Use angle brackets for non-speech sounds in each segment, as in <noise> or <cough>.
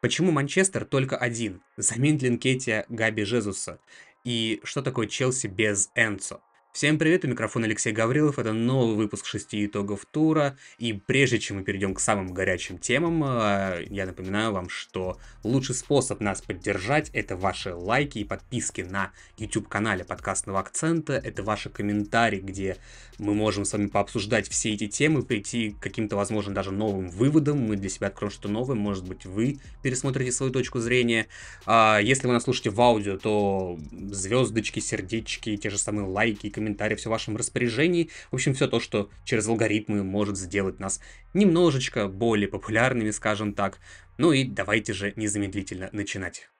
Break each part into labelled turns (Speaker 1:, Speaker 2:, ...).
Speaker 1: Почему Манчестер только один? Заменит Линкетия Габи Жезуса. И что такое Челси без Энцо? Всем привет, у микрофона Алексей Гаврилов, это новый выпуск шести итогов тура, и прежде чем мы перейдем к самым горячим темам, э, я напоминаю вам, что лучший способ нас поддержать это ваши лайки и подписки на YouTube-канале подкастного акцента, это ваши комментарии, где мы можем с вами пообсуждать все эти темы, прийти к каким-то, возможно, даже новым выводам, мы для себя откроем что-то новое, может быть, вы пересмотрите свою точку зрения. А если вы нас слушаете в аудио, то звездочки, сердечки, те же самые лайки комментарии, все в вашем распоряжении. В общем, все то, что через алгоритмы может сделать нас немножечко более популярными, скажем так. Ну и давайте же незамедлительно начинать.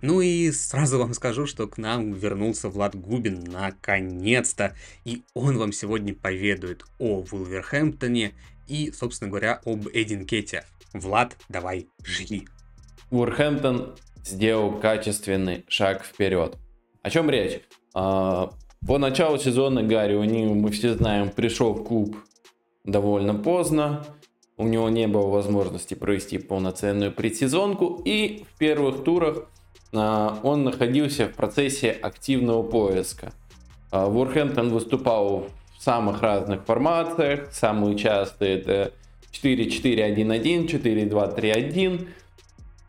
Speaker 1: Ну и сразу вам скажу, что к нам вернулся Влад Губин наконец-то. И он вам сегодня поведает о Вулверхэмптоне и, собственно говоря, об Эдинкете. Влад, давай, жги.
Speaker 2: Вулверхэмптон сделал качественный шаг вперед. О чем речь? А, по началу сезона Гарри О'Нил, мы все знаем, пришел в клуб довольно поздно. У него не было возможности провести полноценную предсезонку. И в первых турах а, он находился в процессе активного поиска. А, Ворхэмптон выступал в самых разных формациях. Самые частые это 4-4-1-1, 4-2-3-1.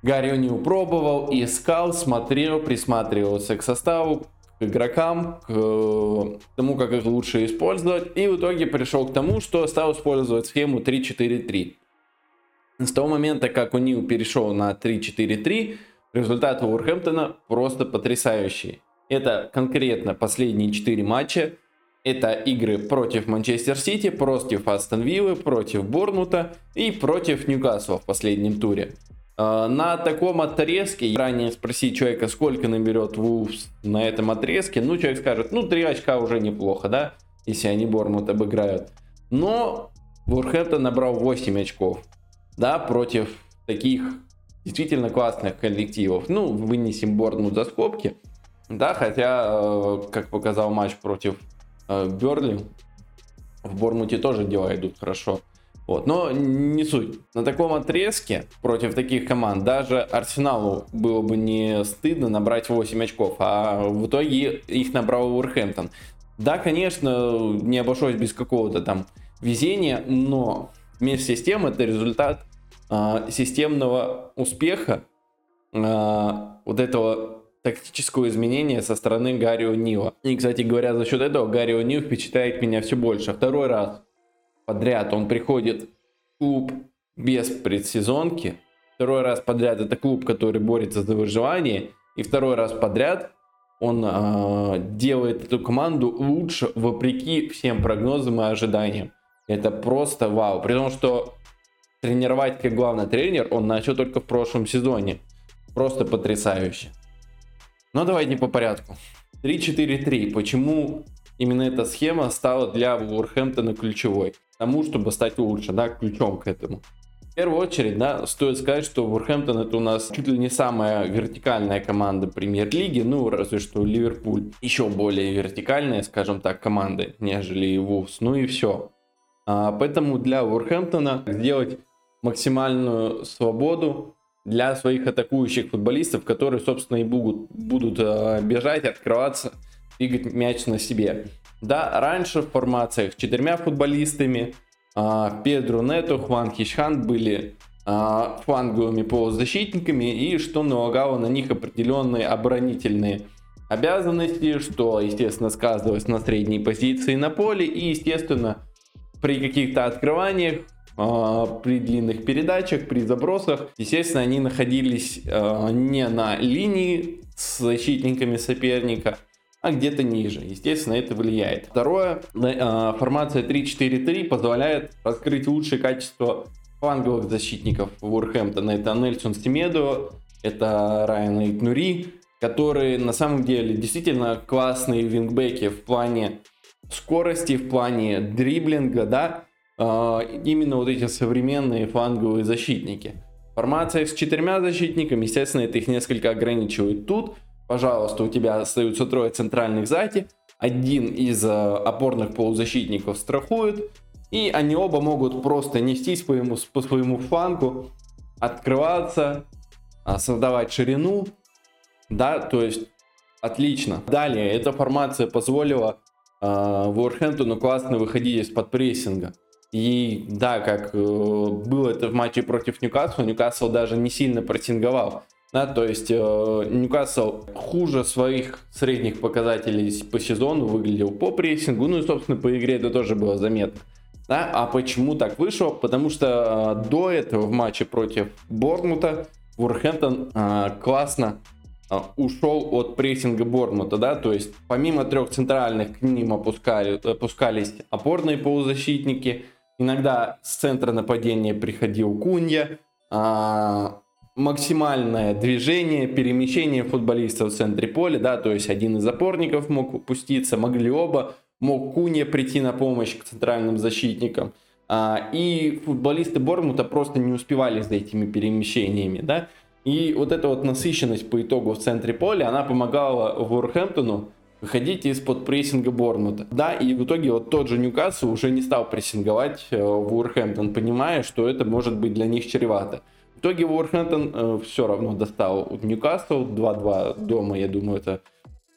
Speaker 2: Гарри О'Нил пробовал, искал, смотрел, присматривался к составу, к игрокам, к тому, как их лучше использовать. И в итоге пришел к тому, что стал использовать схему 3-4-3. С того момента, как О'Нил перешел на 3-4-3, результаты Уорхэмптона просто потрясающие. Это конкретно последние 4 матча. Это игры против Манчестер Сити, против Астон Виллы, против Борнута и против Ньюкасла в последнем туре. А, на таком отрезке, ранее спросить человека, сколько наберет Вулфс на этом отрезке, ну, человек скажет, ну, 3 очка уже неплохо, да, если они Бормут обыграют. Но Вурхэмптон набрал 8 очков, да, против таких действительно классных коллективов. Ну, вынесем Борнмут за скобки, да, хотя, э, как показал матч против э, Берли, в Борнмуте тоже дела идут хорошо. Вот, но не суть. На таком отрезке против таких команд даже Арсеналу было бы не стыдно набрать 8 очков, а в итоге их набрал Уорхэмптон. Да, конечно, не обошлось без какого-то там везения, но вместе с тем это результат э, системного успеха, э, вот этого тактического изменения со стороны Гарри Нила. И, кстати говоря, за счет этого Гарри Нил впечатляет меня все больше. Второй раз подряд он приходит в клуб без предсезонки. Второй раз подряд это клуб, который борется за выживание. И второй раз подряд он э, делает эту команду лучше вопреки всем прогнозам и ожиданиям. Это просто вау. При том, что тренировать как главный тренер он начал только в прошлом сезоне. Просто потрясающе. Но давайте по порядку. 3-4-3. Почему именно эта схема стала для Вулверхэмптона ключевой? Тому, чтобы стать лучше, да, ключом к этому. В первую очередь, да, стоит сказать, что Вурхэмптон это у нас чуть ли не самая вертикальная команда премьер-лиги, ну, разве что Ливерпуль еще более вертикальная, скажем так, команда, нежели и Вулс, ну и все. А, поэтому для Вурхэмптона сделать максимальную свободу для своих атакующих футболистов, которые, собственно, и будут, будут а, бежать, открываться, двигать мяч на себе. Да, раньше в формациях четырьмя футболистами а, Педро Нету, Хван Хишхан были а, фланговыми полузащитниками и что налагало на них определенные оборонительные обязанности, что, естественно, сказывалось на средней позиции на поле и, естественно, при каких-то открываниях, а, при длинных передачах, при забросах, естественно, они находились не на линии с защитниками соперника, а где-то ниже. Естественно, это влияет. Второе, а, формация 3-4-3 позволяет раскрыть лучшие качества фланговых защитников Вурхэмптона. Это Нельсон Стимедо, это Райан Эйтнури, которые на самом деле действительно классные вингбеки в плане скорости, в плане дриблинга, да, а, именно вот эти современные фланговые защитники. Формация с четырьмя защитниками, естественно, это их несколько ограничивает. Тут Пожалуйста, у тебя остаются трое центральных сзади. Один из э, опорных полузащитников страхует. И они оба могут просто нестись по, ему, по своему флангу, открываться, а, создавать ширину. Да, то есть отлично. Далее, эта формация позволила э, Вулверхэмптону классно выходить из-под прессинга. И да, как э, было это в матче против Ньюкасла, Ньюкасл даже не сильно прессинговал. Да, то есть э, Ньюкасл хуже своих средних показателей по сезону выглядел по прессингу, ну и, собственно, по игре это тоже было заметно. Да? А почему так вышло? Потому что э, до этого в матче против Борнмута Вурхэмптон э, классно э, ушел от прессинга Борнмута, да, то есть помимо трех центральных к ним опускали, опускались опорные полузащитники, иногда с центра нападения приходил Кунья, э, максимальное движение, перемещение футболистов в центре поля, да, то есть один из опорников мог упуститься, могли оба, мог Куня прийти на помощь к центральным защитникам. А, и футболисты Бормута просто не успевали за этими перемещениями, да. И вот эта вот насыщенность по итогу в центре поля, она помогала Вурхэмптону выходить из-под прессинга Бормута. Да, и в итоге вот тот же Ньюкасл уже не стал прессинговать э, Вурхэмптон, понимая, что это может быть для них чревато. В итоге Вулверхэмптон э, все равно достал Ньюкасл 2-2 дома, я думаю, это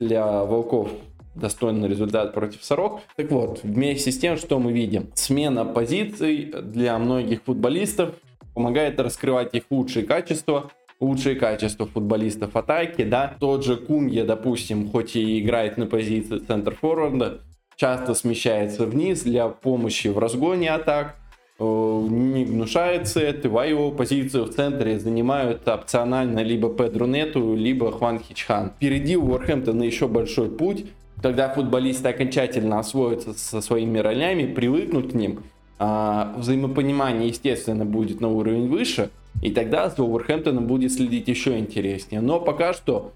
Speaker 2: для Волков достойный результат против Сорок. Так вот, вместе с тем, что мы видим, смена позиций для многих футболистов помогает раскрывать их лучшие качества, лучшие качества футболистов атаки, да. Тот же Кунья, допустим, хоть и играет на позиции центр форварда, часто смещается вниз для помощи в разгоне атак, не гнушается этого, его позицию в центре занимают опционально либо Педро Нету, либо Хван Хичхан. Впереди у Уорхэмптона еще большой путь, когда футболисты окончательно освоятся со своими ролями, привыкнут к ним, а взаимопонимание, естественно, будет на уровень выше, и тогда за Уорхэмптоном будет следить еще интереснее. Но пока что,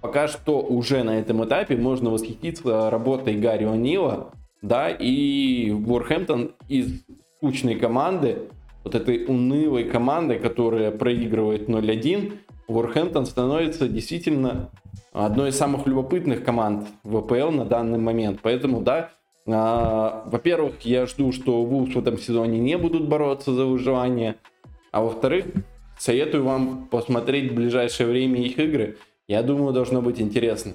Speaker 2: пока что уже на этом этапе можно восхититься работой Гарри О'Нила, да, и Уорхэмптон из скучной команды, вот этой унылой команды, которая проигрывает 0-1, Уорхэмптон становится действительно одной из самых любопытных команд ВПЛ на данный момент. Поэтому, да, а, во-первых, я жду, что Вулс в этом сезоне не будут бороться за выживание. А во-вторых, советую вам посмотреть в ближайшее время их игры. Я думаю, должно быть интересно.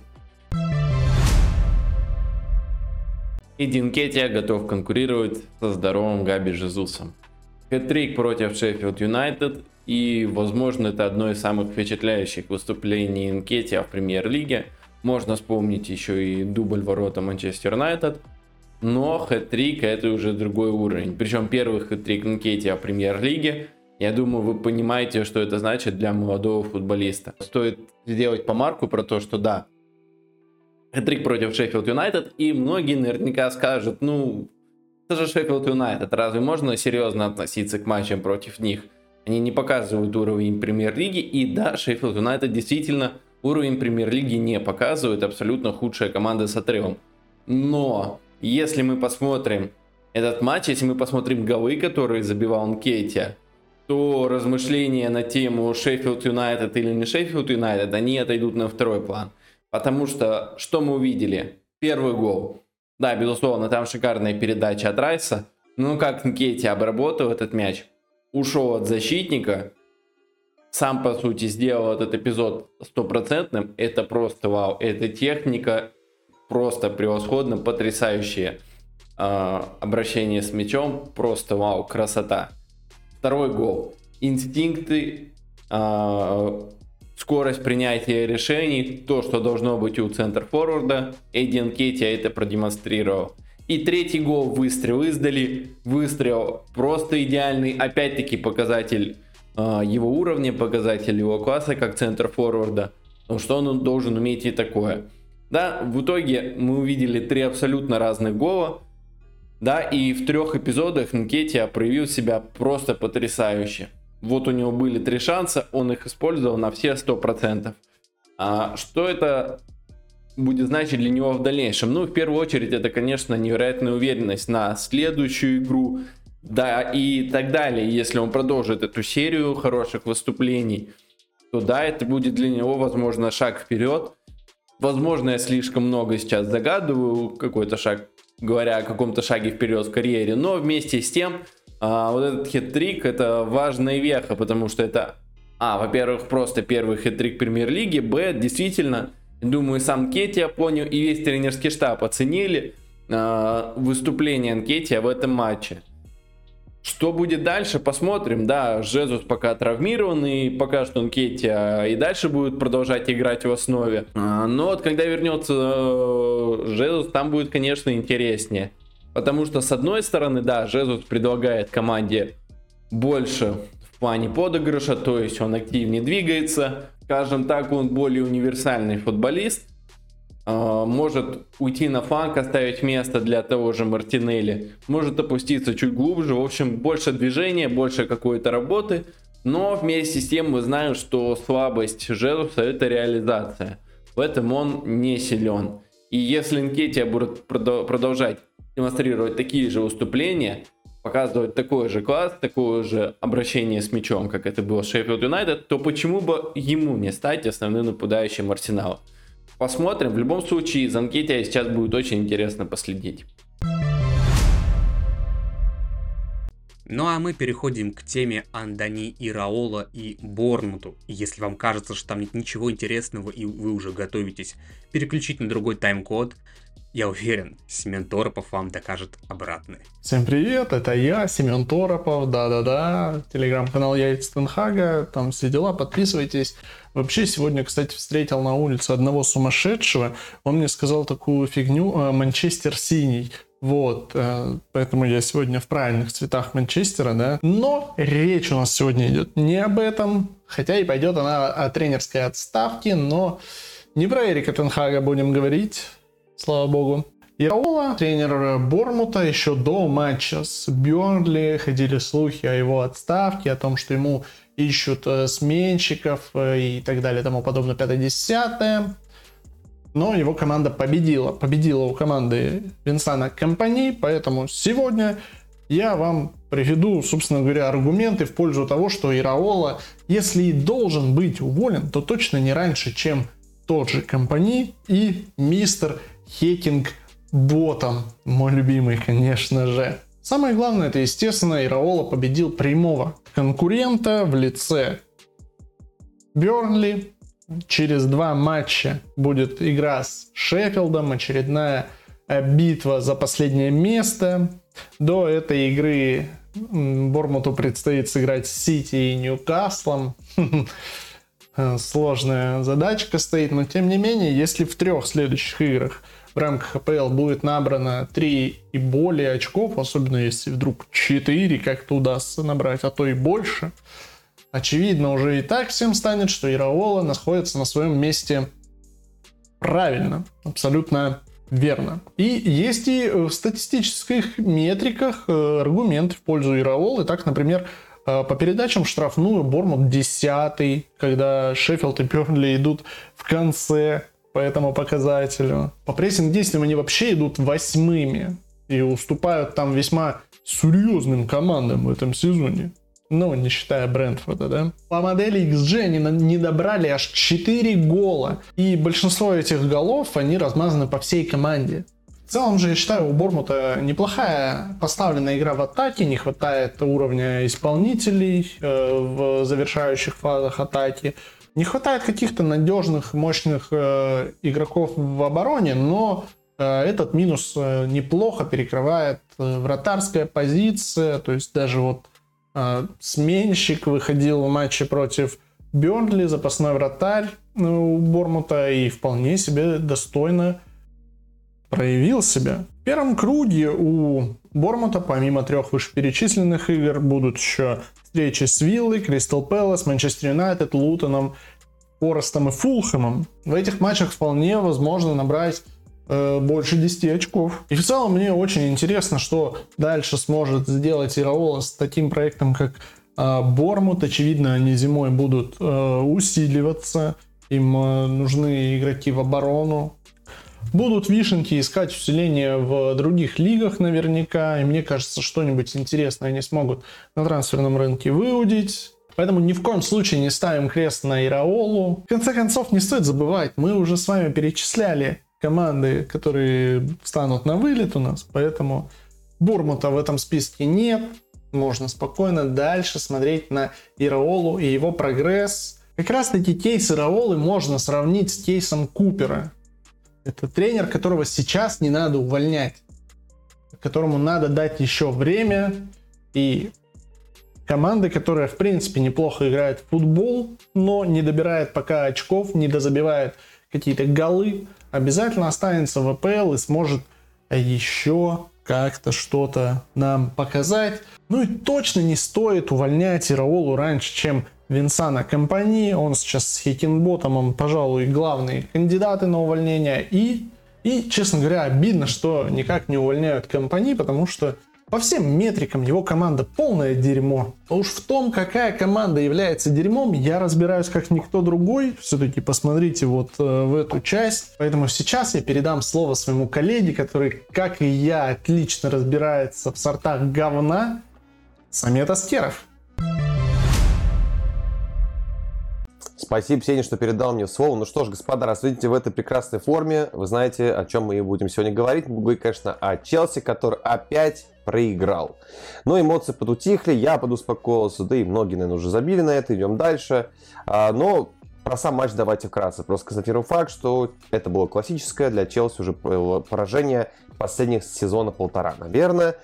Speaker 2: И Динкетия готов конкурировать со здоровым Габи Жезусом. Хэт-трик против Шеффилд Юнайтед и, возможно, это одно из самых впечатляющих выступлений Инкетия в премьер-лиге. Можно вспомнить еще и дубль ворота Манчестер Юнайтед. Но хэт-трик это уже другой уровень. Причем первый хэт-трик Инкетия в премьер-лиге. Я думаю, вы понимаете, что это значит для молодого футболиста. Стоит сделать помарку про то, что да, Хэтрик против Шеффилд Юнайтед, и многие наверняка скажут, ну, это же Шеффилд Юнайтед, разве можно серьезно относиться к матчам против них? Они не показывают уровень премьер-лиги, и да, Шеффилд Юнайтед действительно уровень премьер-лиги не показывает, абсолютно худшая команда с отрывом. Но, если мы посмотрим этот матч, если мы посмотрим голы, которые забивал Нкетия, то размышления на тему Шеффилд Юнайтед или не Шеффилд Юнайтед, они отойдут на второй план. Потому что, что мы увидели? Первый гол. Да, безусловно, там шикарная передача от Райса. Ну, как Нкетти обработал этот мяч. Ушел от защитника. Сам, по сути, сделал этот эпизод стопроцентным. Это просто вау. Эта техника просто превосходно, потрясающее э, обращение с мячом. Просто вау, красота. Второй гол. Инстинкты э, скорость принятия решений, то, что должно быть у центр-форварда, Эдди Анкетти это продемонстрировал. И третий гол, выстрел издали, выстрел просто идеальный, опять-таки показатель э, его уровня, показатель его класса как центр-форварда, потому что он должен уметь и такое. Да, в итоге мы увидели три абсолютно разных гола, да, и в трех эпизодах Нкетия проявил себя просто потрясающе. Вот у него были три шанса, он их использовал на все 100%. А что это будет значить для него в дальнейшем? Ну, в первую очередь, это, конечно, невероятная уверенность на следующую игру, да, и так далее. Если он продолжит эту серию хороших выступлений, то да, это будет для него, возможно, шаг вперед. Возможно, я слишком много сейчас загадываю, какой-то шаг говоря о каком-то шаге вперед в карьере, но вместе с тем а, вот этот хет-трик это важная веха, потому что это, а, во-первых, просто первый хет-трик премьер-лиги, б, действительно, думаю, сам Кетти понял и весь тренерский штаб оценили э, выступление Анкетия в этом матче. Что будет дальше, посмотрим. Да, Жезус пока травмирован, и пока что он Кетти и дальше будет продолжать играть в основе. А, но вот когда вернется э, Жезус, там будет, конечно, интереснее. Потому что, с одной стороны, да, Жезус предлагает команде больше в плане подыгрыша, то есть он активнее двигается. Скажем так, он более универсальный футболист. А, может уйти на фланг, оставить место для того же Мартинелли, может опуститься чуть глубже, в общем, больше движения, больше какой-то работы, но вместе с тем мы знаем, что слабость Жезуса это реализация, в этом он не силен. И если Нкетия будет продолжать демонстрировать такие же выступления, показывать такой же класс, такое же обращение с мячом, как это было с Шеффилд Юнайтед, то почему бы ему не стать основным нападающим Арсенала? Посмотрим. В любом случае, за Анкетия сейчас будет очень интересно последить.
Speaker 1: Ну а мы переходим к теме Андани Ираола и Борнмуту. Если вам кажется, что там нет ничего интересного и вы уже готовитесь переключить на другой тайм-код, я уверен, Семен Торопов вам докажет обратное.
Speaker 3: Всем привет, это я, Семен Торопов, да-да-да, телеграм-канал Яйц Тенхага, там все дела, подписывайтесь. Вообще, сегодня, кстати, встретил на улице одного сумасшедшего, он мне сказал такую фигню, э, Манчестер синий. Вот, э, поэтому я сегодня в правильных цветах Манчестера, да. Но речь у нас сегодня идет не об этом, хотя и пойдет она о тренерской отставке, но не про Эрика Тенхага будем говорить, слава богу. Ираола, тренер Бормута, еще до матча с Бёрнли ходили слухи о его отставке, о том, что ему ищут э, сменщиков э, и так далее, тому подобное, 5-10. Но его команда победила. Победила у команды Винсана Компани, поэтому сегодня я вам приведу, собственно говоря, аргументы в пользу того, что Ираола, если и должен быть уволен, то точно не раньше, чем тот же Компани и мистер Хекинг Ботом, мой любимый, конечно же. Самое главное, это, естественно, Ираола победил прямого конкурента в лице Бернли. Через два матча будет игра с Шеффилдом, очередная битва за последнее место. До этой игры Бормуту предстоит сыграть с Сити и Ньюкаслом. <laughs> Сложная задачка стоит, но тем не менее, если в трех следующих играх в рамках АПЛ будет набрано 3 и более очков, особенно если вдруг 4 как-то удастся набрать, а то и больше, очевидно уже и так всем станет, что Ираола находится на своем месте правильно, абсолютно верно. И есть и в статистических метриках э, аргумент в пользу Ираолы. Так, например, э, по передачам штрафную Бормут 10 когда Шеффилд и Бернли идут в конце по этому показателю. По прессинг-действиям они вообще идут восьмыми и уступают там весьма серьезным командам в этом сезоне. Ну, не считая Брентфорда, да? По модели XG они не добрали аж 4 гола. И большинство этих голов, они размазаны по всей команде. В целом же, я считаю, у Бормута неплохая поставленная игра в атаке, не хватает уровня исполнителей э, в завершающих фазах атаки. Не хватает каких-то надежных, мощных э, игроков в обороне, но э, этот минус неплохо перекрывает вратарская позиция. То есть даже вот сменщик выходил в матче против Бернли, запасной вратарь у Бормута и вполне себе достойно проявил себя. В первом круге у Бормута, помимо трех вышеперечисленных игр, будут еще встречи с Виллой, Кристал Пэлас, Манчестер Юнайтед, Лутоном, Форестом и Фулхэмом. В этих матчах вполне возможно набрать э, больше 10 очков. И в целом мне очень интересно, что дальше сможет сделать Ираола с таким проектом, как э, Бормут. Очевидно, они зимой будут э, усиливаться. Им э, нужны игроки в оборону. Будут вишенки искать усиление в других лигах наверняка. И мне кажется, что-нибудь интересное они смогут на трансферном рынке выудить. Поэтому ни в коем случае не ставим крест на Ираолу. В конце концов, не стоит забывать, мы уже с вами перечисляли команды, которые станут на вылет у нас, поэтому Бурмута в этом списке нет. Можно спокойно дальше смотреть на Ираолу и его прогресс. Как раз таки кейс Ираолы можно сравнить с кейсом Купера. Это тренер, которого сейчас не надо увольнять, которому надо дать еще время. И команды, которая, в принципе, неплохо играет в футбол, но не добирает пока очков, не дозабивает какие-то голы, обязательно останется в АПЛ и сможет еще как-то что-то нам показать. Ну и точно не стоит увольнять Ираолу раньше, чем Винсана компании. Он сейчас с Хикенботомом, пожалуй, главные кандидаты на увольнение. И, и, честно говоря, обидно, что никак не увольняют компании, потому что по всем метрикам его команда полное дерьмо. А уж в том, какая команда является дерьмом, я разбираюсь как никто другой. Все-таки посмотрите вот э, в эту часть. Поэтому сейчас я передам слово своему коллеге, который, как и я, отлично разбирается в сортах говна. Самет Аскеров.
Speaker 4: Спасибо, Сеня, что передал мне слово. Ну что ж, господа, раз видите в этой прекрасной форме, вы знаете, о чем мы и будем сегодня говорить. Мы будем конечно, о Челси, который опять проиграл. Но эмоции подутихли, я подуспокоился, да и многие, наверное, уже забили на это, идем дальше. А, но про сам матч давайте вкратце. Просто констатируем факт, что это было классическое для Челси уже поражение последних сезона полтора, наверное.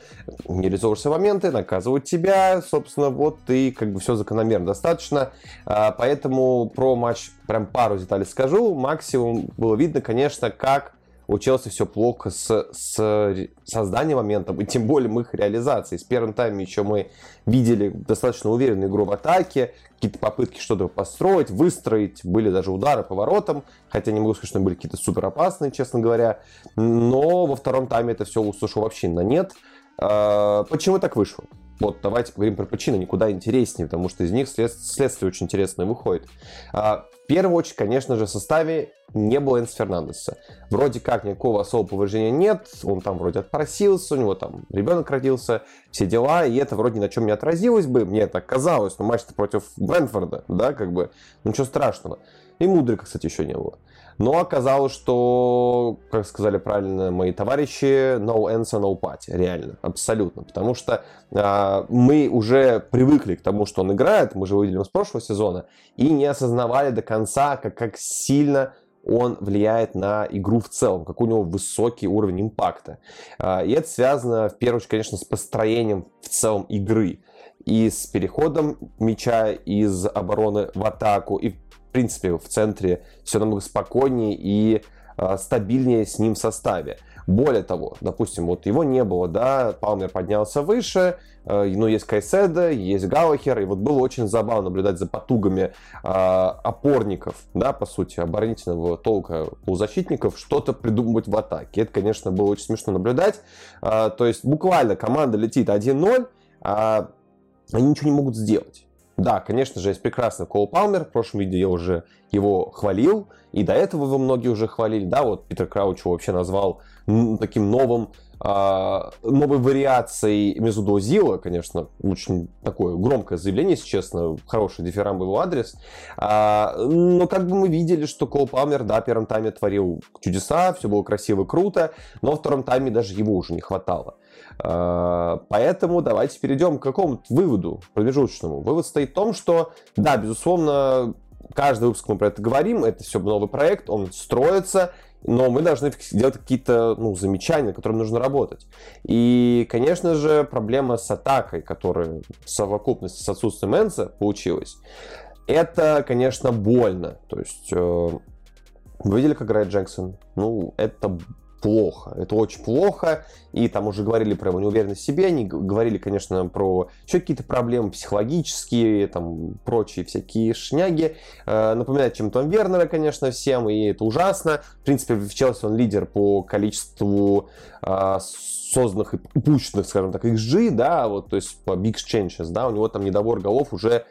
Speaker 4: Не реализовываешься моменты, наказывают тебя, собственно, вот и как бы все закономерно достаточно. А, поэтому про матч прям пару деталей скажу. Максимум было видно, конечно, как у Челси все плохо с, с созданием моментов, и тем более их реализацией. С первым таймом еще мы видели достаточно уверенную игру в атаке, какие-то попытки что-то построить, выстроить, были даже удары по воротам, хотя не могу сказать, что были какие-то супер опасные, честно говоря. Но во втором тайме это все услышал вообще на нет. А, почему так вышло? Вот давайте поговорим про причины, никуда интереснее, потому что из них след... следствие очень интересное выходит. А, в первую очередь, конечно же, в составе не было Энс Фернандеса. Вроде как никакого особого повреждения нет, он там вроде отпросился, у него там ребенок родился, все дела, и это вроде на чем не отразилось бы, мне так казалось, но матч-то против Брэнфорда, да, как бы, ну ничего страшного. И Мудрика, кстати, еще не было. Но оказалось, что, как сказали правильно мои товарищи, no answer, no party. Реально, абсолютно. Потому что э, мы уже привыкли к тому, что он играет, мы же его видели с прошлого сезона, и не осознавали до конца, как, как сильно он влияет на игру в целом, как у него высокий уровень импакта. Э, и это связано, в первую очередь, конечно, с построением в целом игры и с переходом мяча из обороны в атаку, и принципе, в центре все намного спокойнее и э, стабильнее с ним в составе. Более того, допустим, вот его не было, да, Палмер поднялся выше, э, ну, есть Кайседа, есть Галахер, и вот было очень забавно наблюдать за потугами э, опорников, да, по сути, оборонительного толка полузащитников, что-то придумывать в атаке. Это, конечно, было очень смешно наблюдать. Э, то есть буквально команда летит 1-0, а они ничего не могут сделать. Да, конечно же, есть прекрасный Кол Палмер. В прошлом видео я уже его хвалил. И до этого вы многие уже хвалили. Да, вот Питер Крауч его вообще назвал таким новым а, новой вариацией Мезудо Зила, конечно, очень такое громкое заявление, если честно, хороший дифирам в его адрес. А, но как бы мы видели, что Кол Палмер, да, в первом тайме творил чудеса, все было красиво, круто, но во втором тайме даже его уже не хватало. А, поэтому давайте перейдем к какому-то выводу промежуточному. Вывод стоит в том, что, да, безусловно, каждый выпуск мы про это говорим, это все новый проект, он строится, но мы должны делать какие-то ну, замечания, над которыми нужно работать. И, конечно же, проблема с атакой, которая в совокупности с отсутствием Энса получилась, это, конечно, больно. То есть, э, вы видели, как играет Джексон? Ну, это плохо. Это очень плохо. И там уже говорили про его неуверенность в себе. Они говорили, конечно, про еще какие-то проблемы психологические, там, прочие всякие шняги. Э, напоминает чем Том Вернера, конечно, всем. И это ужасно. В принципе, в Челси он лидер по количеству э, созданных и упущенных, скажем так, XG, да, вот, то есть по Big Changes, да, у него там недобор голов уже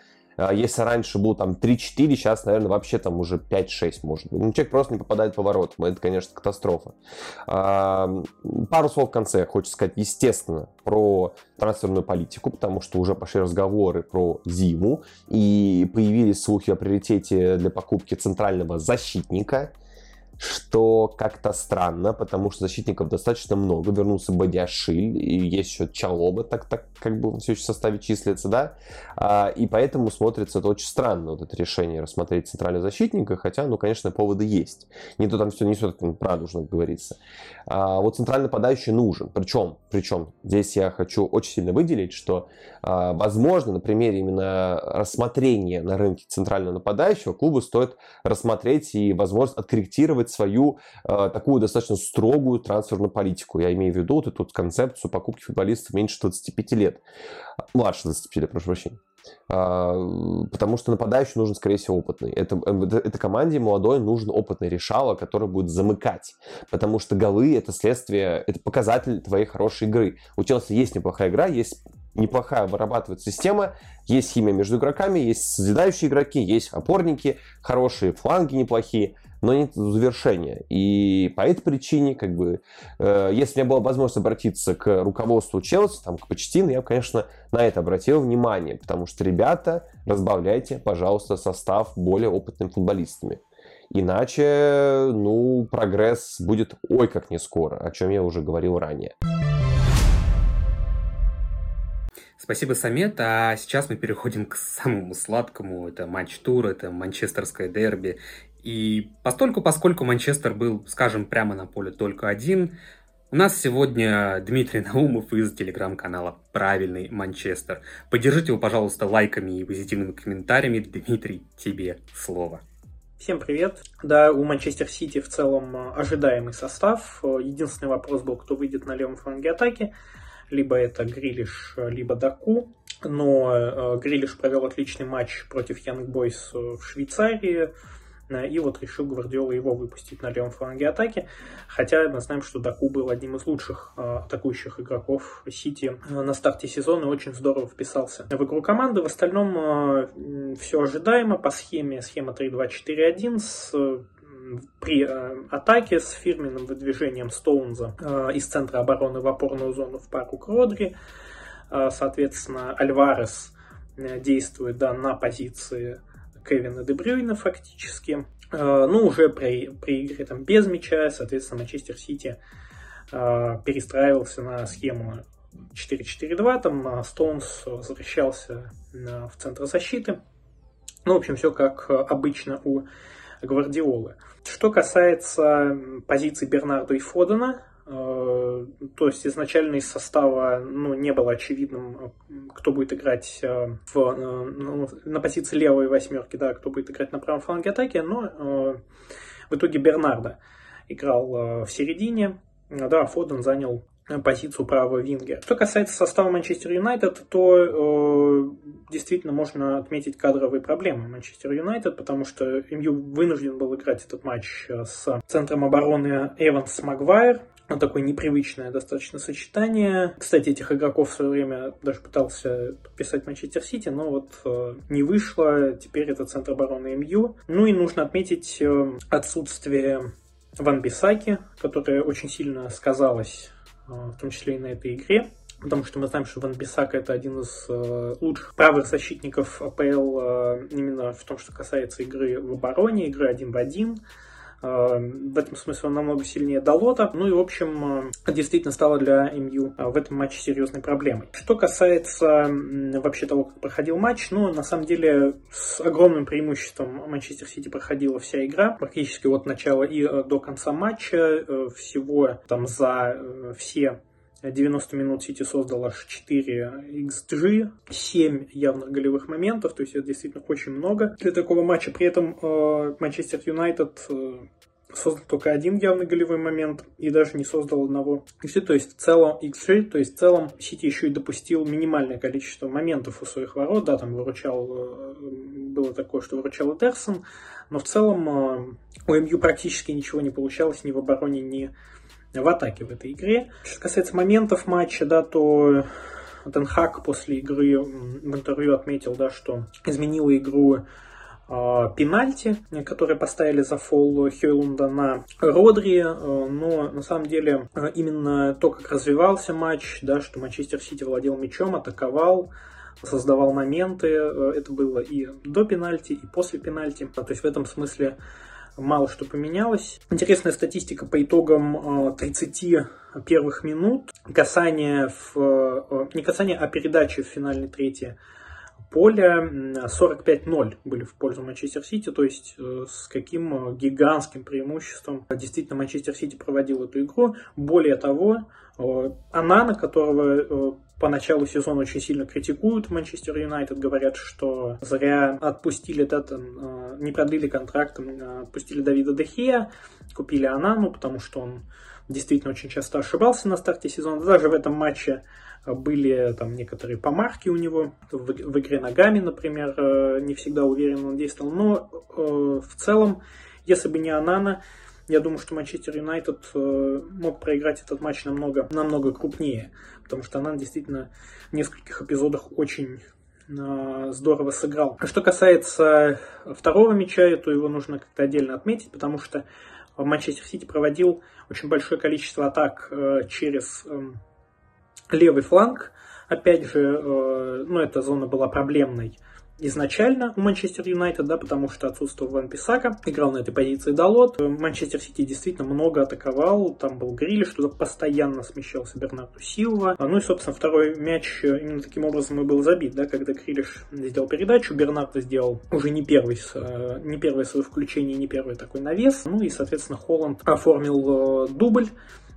Speaker 4: если раньше был там 3-4, сейчас, наверное, вообще там уже 5-6 может быть. Ну, человек просто не попадает по воротам. Это, конечно, катастрофа. А, пару слов в конце хочется сказать, естественно, про трансферную политику, потому что уже пошли разговоры про зиму, и появились слухи о приоритете для покупки центрального защитника что как-то странно, потому что защитников достаточно много. Вернулся Бадиашиль, и есть еще Чалоба, так, так как бы все еще в составе числится, да. А, и поэтому смотрится это очень странно, вот это решение рассмотреть центрального защитника, хотя, ну, конечно, поводы есть. Не то там все, не все так правда, говорится. А, вот центральный нападающий нужен. Причем, причем, здесь я хочу очень сильно выделить, что, а, возможно, на примере именно рассмотрения на рынке центрального нападающего клубу стоит рассмотреть и возможность откорректировать свою а, такую достаточно строгую трансферную политику. Я имею в виду вот эту концепцию покупки футболистов меньше 25 лет. Младше 25 лет, прошу прощения. А, потому что нападающий нужен, скорее всего, опытный. Это, это, это команде молодой нужен опытный решало, который будет замыкать. Потому что голы — это следствие, это показатель твоей хорошей игры. У Челси есть неплохая игра, есть неплохая вырабатывает система, есть химия между игроками, есть созидающие игроки, есть опорники хорошие, фланги неплохие но нет завершения. И по этой причине, как бы, э, если у меня была возможность обратиться к руководству Челси, там, к Почтину, я конечно, на это обратил внимание, потому что, ребята, разбавляйте, пожалуйста, состав более опытными футболистами. Иначе, ну, прогресс будет ой как не скоро, о чем я уже говорил ранее.
Speaker 1: Спасибо, Самет. А сейчас мы переходим к самому сладкому. Это матч тур, это манчестерское дерби. И постольку, поскольку Манчестер был, скажем, прямо на поле только один, у нас сегодня Дмитрий Наумов из телеграм-канала «Правильный Манчестер». Поддержите его, пожалуйста, лайками и позитивными комментариями. Дмитрий, тебе слово.
Speaker 5: Всем привет. Да, у Манчестер Сити в целом э, ожидаемый состав. Э, единственный вопрос был, кто выйдет на левом фланге атаки. Либо это Грилиш, э, либо Даку. Но Грилиш провел отличный матч против Янг Бойс в Швейцарии и вот решил Гвардиола его выпустить на левом фланге атаки, хотя мы знаем, что Даку был одним из лучших э, атакующих игроков Сити на старте сезона и очень здорово вписался в игру команды. В остальном э, все ожидаемо по схеме, схема 3-2-4-1 с при э, атаке с фирменным выдвижением Стоунза э, из центра обороны в опорную зону в пару к. Э, соответственно, Альварес э, действует да, на позиции Кевина Дебрюйна фактически. Э, ну, уже при, при игре там без мяча, соответственно, Манчестер Сити э, перестраивался на схему 4-4-2, там Стоунс возвращался в центр защиты. Ну, в общем, все как обычно у Гвардиолы. Что касается позиций Бернарда и Фодена, то есть изначально из состава ну, не было очевидным, кто будет играть э, в, э, ну, на позиции левой восьмерки, да, кто будет играть на правом фланге атаки, но в итоге Бернарда играл в середине, да, Фоден занял позицию правого вингера. Что касается состава Манчестер Юнайтед, то э, действительно можно отметить кадровые проблемы Манчестер Юнайтед, потому что МЮ вынужден был играть этот матч с центром обороны Эванс Магуайр, ну, такое непривычное достаточно сочетание. Кстати, этих игроков в свое время даже пытался подписать Манчестер Сити, но вот э, не вышло. Теперь это центр обороны МЮ. Ну и нужно отметить э, отсутствие Ван Бисаки, которое очень сильно сказалось, э, в том числе и на этой игре. Потому что мы знаем, что Ван Бисака это один из э, лучших правых защитников АПЛ э, именно в том, что касается игры в обороне, игры один в один. В этом смысле он намного сильнее Далота. Ну и, в общем, э, действительно стало для МЮ э, в этом матче серьезной проблемой. Что касается вообще того, как проходил матч, ну, на самом деле, с огромным преимуществом Манчестер Сити проходила вся игра. Практически от начала и э, до конца матча. Всего там за все 90 минут Сити создал аж 4 XG, 7 явных голевых моментов, то есть это действительно очень много для такого матча. При этом э, Манчестер Юнайтед э, создал только один явный голевой момент и даже не создал одного XG, то есть в целом XG, то есть в целом Сити еще и допустил минимальное количество моментов у своих ворот, да, там выручал, э, было такое, что выручал Эдерсон, но в целом у МЮ практически ничего не получалось ни в обороне, ни в атаке в этой игре. Что касается моментов матча, да, то Тенхак после игры в интервью отметил, да, что изменила игру э, пенальти, которые поставили за фол Хейлунда на Родри, э, но на самом деле э, именно то, как развивался матч, да, что Манчестер Сити владел мячом, атаковал, создавал моменты, э, это было и до пенальти, и после пенальти. То есть в этом смысле мало что поменялось. Интересная статистика по итогам 30 э, первых минут. Касание в... Э, не касание, а передачи в финальной трети поля 45-0 были в пользу Манчестер Сити, то есть э, с каким гигантским преимуществом действительно Манчестер Сити проводил эту игру. Более того, Анана, которого по началу сезона очень сильно критикуют Манчестер Юнайтед, говорят, что зря отпустили этот, э, не продлили контракт, э, отпустили Давида Дехея, купили Анану, потому что он действительно очень часто ошибался на старте сезона. Даже в этом матче были там некоторые помарки у него в, в игре ногами, например, э, не всегда уверенно он действовал. Но в целом, если бы не Анана, я думаю, что Манчестер Юнайтед э, мог проиграть этот матч намного, намного крупнее, потому что она действительно в нескольких эпизодах очень э, здорово сыграл. А что касается второго мяча, то его нужно как-то отдельно отметить, потому что Манчестер Сити проводил очень большое количество атак э, через эм, левый фланг. Опять же, ну, эта зона была проблемной изначально у Манчестер Юнайтед, да, потому что отсутствовал Ван Писака, играл на этой позиции Далот. Манчестер Сити действительно много атаковал, там был Грилиш, туда постоянно смещался Бернарду Силва. Ну и, собственно, второй мяч именно таким образом и был забит, да, когда Грилиш сделал передачу, Бернарdo сделал уже не первый, э, не первое свое включение, не первый такой навес. Ну и, соответственно, Холланд оформил э, дубль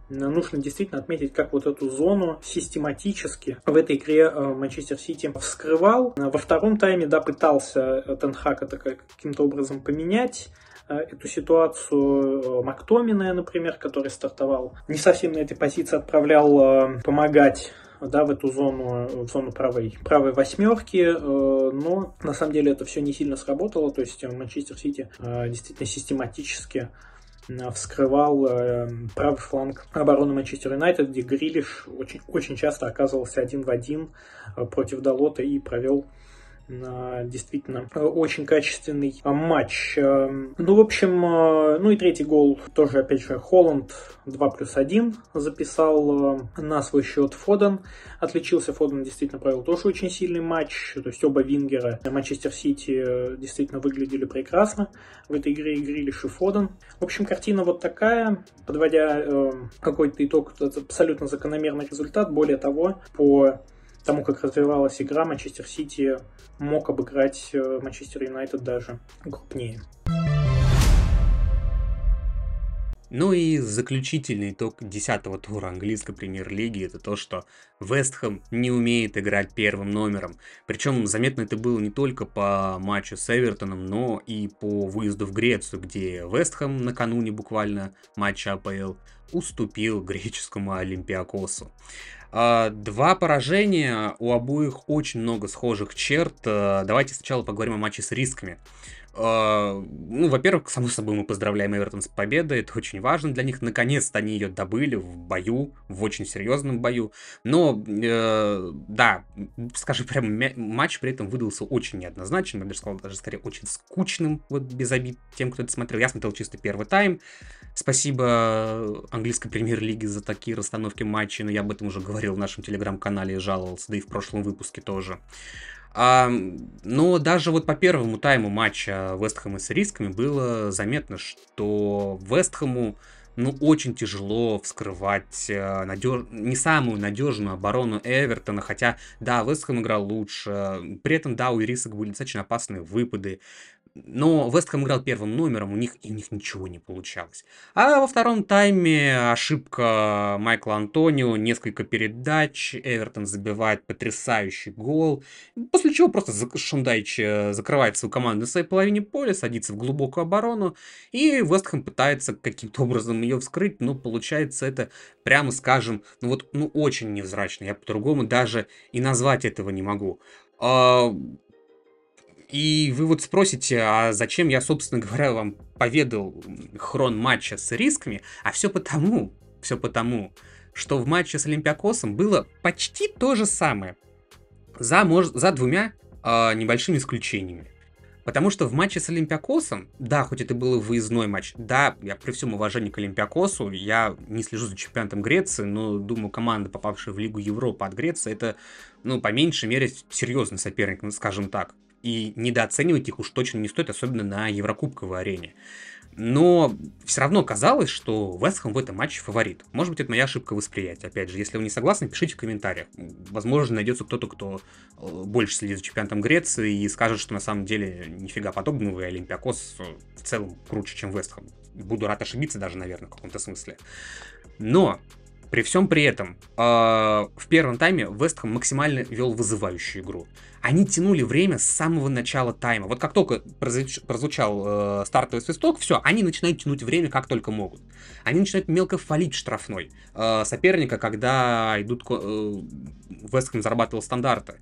Speaker 5: нужно действительно отметить, как вот эту зону систематически в этой игре э, Манчестер Сити вскрывал. Во втором тайме, да, пытался Тенхак это каким-то образом поменять э, эту ситуацию. Э, Мактомина, например, который стартовал, не совсем на этой позиции отправлял помогать да, в эту зону, в зону правой, правой восьмерки, но на самом деле это все не сильно сработало, то есть Манчестер Сити действительно систематически вскрывал э, правый фланг обороны Манчестер Юнайтед, где Грилиш очень, очень часто оказывался один в один э, против Далота и провел действительно э, очень качественный э, матч. Э, ну, в общем, ну и третий гол тоже, опять же, Холланд 2 плюс 1 записал на свой счет Фоден. Отличился Фоден, действительно провел тоже очень сильный матч. То есть оба вингера Манчестер Сити действительно выглядели прекрасно в этой игре. Грилиш и Фоден. В общем, картина вот такая. Подводя какой-то итог, это абсолютно закономерный результат. Более того, по тому, как развивалась игра, Манчестер Сити мог обыграть э, Манчестер Юнайтед даже крупнее.
Speaker 1: Ну и заключительный итог 10-го тура английской премьер-лиги это то, что Вестхэм не умеет играть первым номером. Причем заметно это было не только по матчу с Эвертоном, но и по выезду в Грецию, где Вестхэм накануне буквально матча АПЛ уступил греческому Олимпиакосу. А, два поражения, у обоих очень много схожих черт. А, давайте сначала поговорим о матче с рисками. А, ну, во-первых, само собой, мы поздравляем Эвертон с победой, это очень важно для них. Наконец-то они ее добыли в бою, в очень серьезном бою. Но, э, да, скажем прямо, матч при этом выдался очень неоднозначным, я бы сказал, даже скорее очень скучным, вот без обид тем, кто это смотрел. Я смотрел чисто первый тайм. Спасибо английской премьер-лиге за такие расстановки матчей, но я об этом уже говорил в нашем телеграм-канале жаловался, да и в прошлом выпуске тоже. А, но даже вот по первому тайму матча Вестхэма с рисками было заметно, что Вестхэму ну, очень тяжело вскрывать э, надеж... не самую надежную оборону Эвертона, хотя, да, Вестхэм играл лучше, при этом, да, у Ирисок были достаточно опасные выпады, но Вестхэм играл первым номером, у них, и у них ничего не получалось. А во втором тайме ошибка Майкла Антонио, несколько передач, Эвертон забивает потрясающий гол, после чего просто Шундайч э, закрывает свою команду на своей половине поля, садится в глубокую оборону, и Вестхэм пытается каким-то образом ее вскрыть, но получается это, прямо скажем, ну вот, ну очень невзрачно, я по-другому даже и назвать этого не могу. И вы вот спросите, а зачем я, собственно говоря, вам поведал хрон матча с рисками? А все потому, все потому, что в матче с Олимпиакосом было почти то же самое. За, может, за двумя э, небольшими исключениями. Потому что в матче с Олимпиакосом, да, хоть это был выездной матч, да, я при всем уважении к Олимпиакосу, я не слежу за чемпионатом Греции, но думаю, команда, попавшая в Лигу Европы от Греции, это, ну, по меньшей мере, серьезный соперник, ну, скажем так и недооценивать их уж точно не стоит, особенно на Еврокубковой арене. Но все равно казалось, что Вестхэм в этом матче фаворит. Может быть, это моя ошибка восприятия. Опять же, если вы не согласны, пишите в комментариях. Возможно, найдется кто-то, кто э, больше следит за чемпионатом Греции и скажет, что на самом деле нифига подобного, и Олимпиакос в целом круче, чем Вестхэм. Буду рад ошибиться даже, наверное, в каком-то смысле. Но при всем при этом, э, в первом тайме Вестхэм максимально вел вызывающую игру. Они тянули время с самого начала тайма. Вот как только прозвучал э, стартовый свисток, все, они начинают тянуть время как только могут. Они начинают мелко фалить штрафной э, соперника, когда идут... Э, Вестхэм зарабатывал стандарты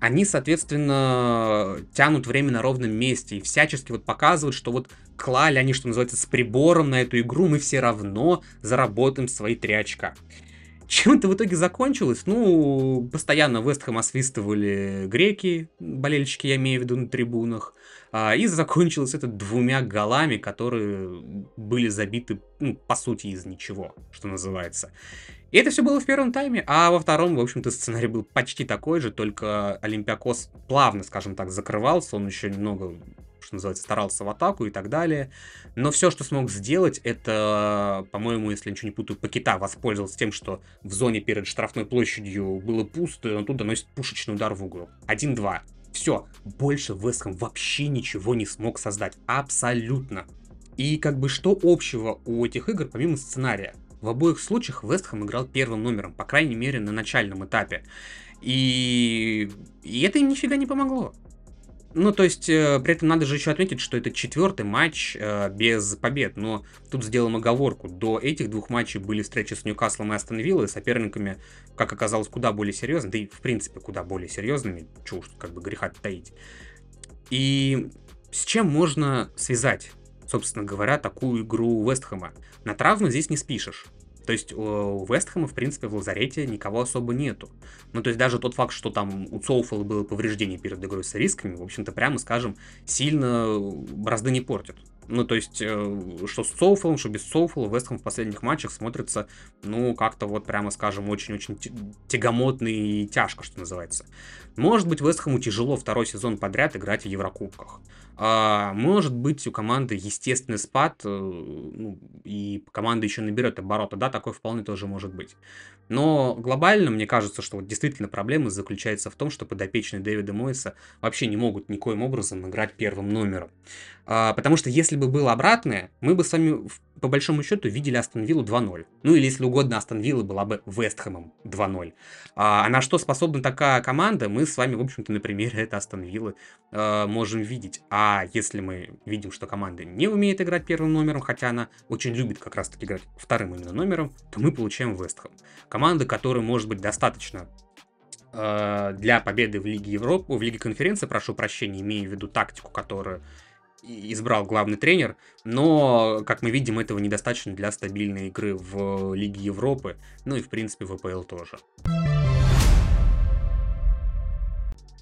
Speaker 1: они, соответственно, тянут время на ровном месте и всячески вот показывают, что вот клали они, что называется, с прибором на эту игру, мы все равно заработаем свои три очка. Чем это в итоге закончилось? Ну, постоянно Вестхэм освистывали греки, болельщики, я имею в виду, на трибунах. А, и закончилось это двумя голами, которые были забиты, ну, по сути, из ничего, что называется. И это все было в первом тайме, а во втором, в общем-то, сценарий был почти такой же, только Олимпиакос плавно, скажем так, закрывался, он еще немного что называется, старался в атаку и так далее. Но все, что смог сделать, это, по-моему, если ничего не путаю, Пакета воспользовался тем, что в зоне перед штрафной площадью было пусто, и он тут доносит пушечный удар в угол. 1-2. Все, больше Вестхэм вообще ничего не смог создать. Абсолютно. И как бы что общего у этих игр, помимо сценария? В обоих случаях Вестхэм играл первым номером, по крайней мере на начальном этапе. И, и это им нифига не помогло. Ну, то есть, э, при этом надо же еще отметить, что это четвертый матч э, без побед. Но тут сделаем оговорку. До этих двух матчей были встречи с Ньюкаслом и Астон Виллой, соперниками, как оказалось, куда более серьезными, да и, в принципе, куда более серьезными. Уж как бы греха таить. И с чем можно связать собственно говоря, такую игру Вестхэма. На травмы здесь не спишешь. То есть у Вестхэма, в принципе, в лазарете никого особо нету. Ну, то есть даже тот факт, что там у Цоуфела было повреждение перед игрой с рисками, в общем-то, прямо скажем, сильно бразды не портит. Ну, то есть, э, что с Соуфелом, что без Соуфела, Вестхэм в последних матчах смотрится, ну, как-то вот, прямо скажем, очень-очень тягомотно и тяжко, что называется. Может быть, Вестхэму тяжело второй сезон подряд играть в Еврокубках. А, может быть, у команды естественный спад, э, ну, и команда еще наберет обороты. Да, такое вполне тоже может быть. Но глобально, мне кажется, что вот действительно проблема заключается в том, что подопечные Дэвида Мойса вообще не могут никоим образом играть первым номером. А, потому что если бы было обратное, мы бы с вами по большому счету видели Астон Виллу 2-0. Ну или если угодно, Астон Вилла была бы Вестхэмом 2-0. А, а на что способна такая команда, мы с вами, в общем-то, на примере это Астон Виллы а, можем видеть. А если мы видим, что команда не умеет играть первым номером, хотя она очень любит как раз-таки играть вторым именно номером, то мы получаем Вестхэм. Команда, которая может быть достаточно а, для победы в Лиге Европы, в Лиге конференции, прошу прощения, имею в виду тактику, которую избрал главный тренер, но, как мы видим, этого недостаточно для стабильной игры в Лиге Европы, ну и, в принципе, в АПЛ тоже.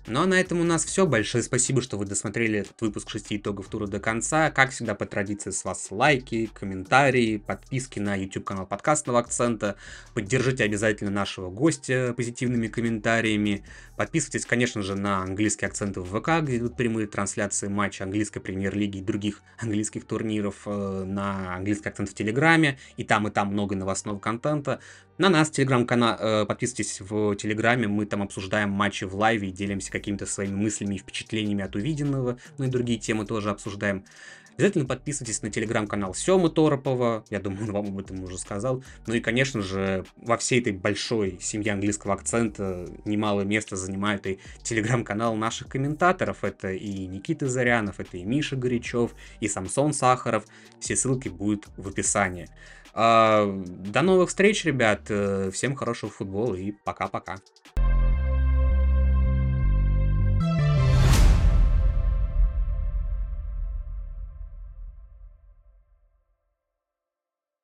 Speaker 1: Ну а на этом у нас все. Большое спасибо, что вы досмотрели этот выпуск 6 итогов тура до конца. Как всегда, по традиции с вас лайки, комментарии, подписки на YouTube канал подкастного акцента. Поддержите обязательно нашего гостя позитивными комментариями. Подписывайтесь, конечно же, на английские акценты в ВК, где идут прямые трансляции матча английской премьер-лиги и других английских турниров, э, на английский акцент в Телеграме. И там, и там много новостного контента. На нас, телеграм-канал, э, подписывайтесь в Телеграме, мы там обсуждаем матчи в лайве и делимся какими-то своими мыслями и впечатлениями от увиденного, ну и другие темы тоже обсуждаем. Обязательно подписывайтесь на телеграм-канал Семы Торопова, я думаю, <laughs> он вам об этом уже сказал. Ну и, конечно же, во всей этой большой семье английского акцента немалое место занимает и телеграм-канал наших комментаторов. Это и Никита Зарянов, это и Миша Горячев, и Самсон Сахаров. Все ссылки будут в описании. А, до новых встреч, ребят. Всем хорошего футбола и пока-пока.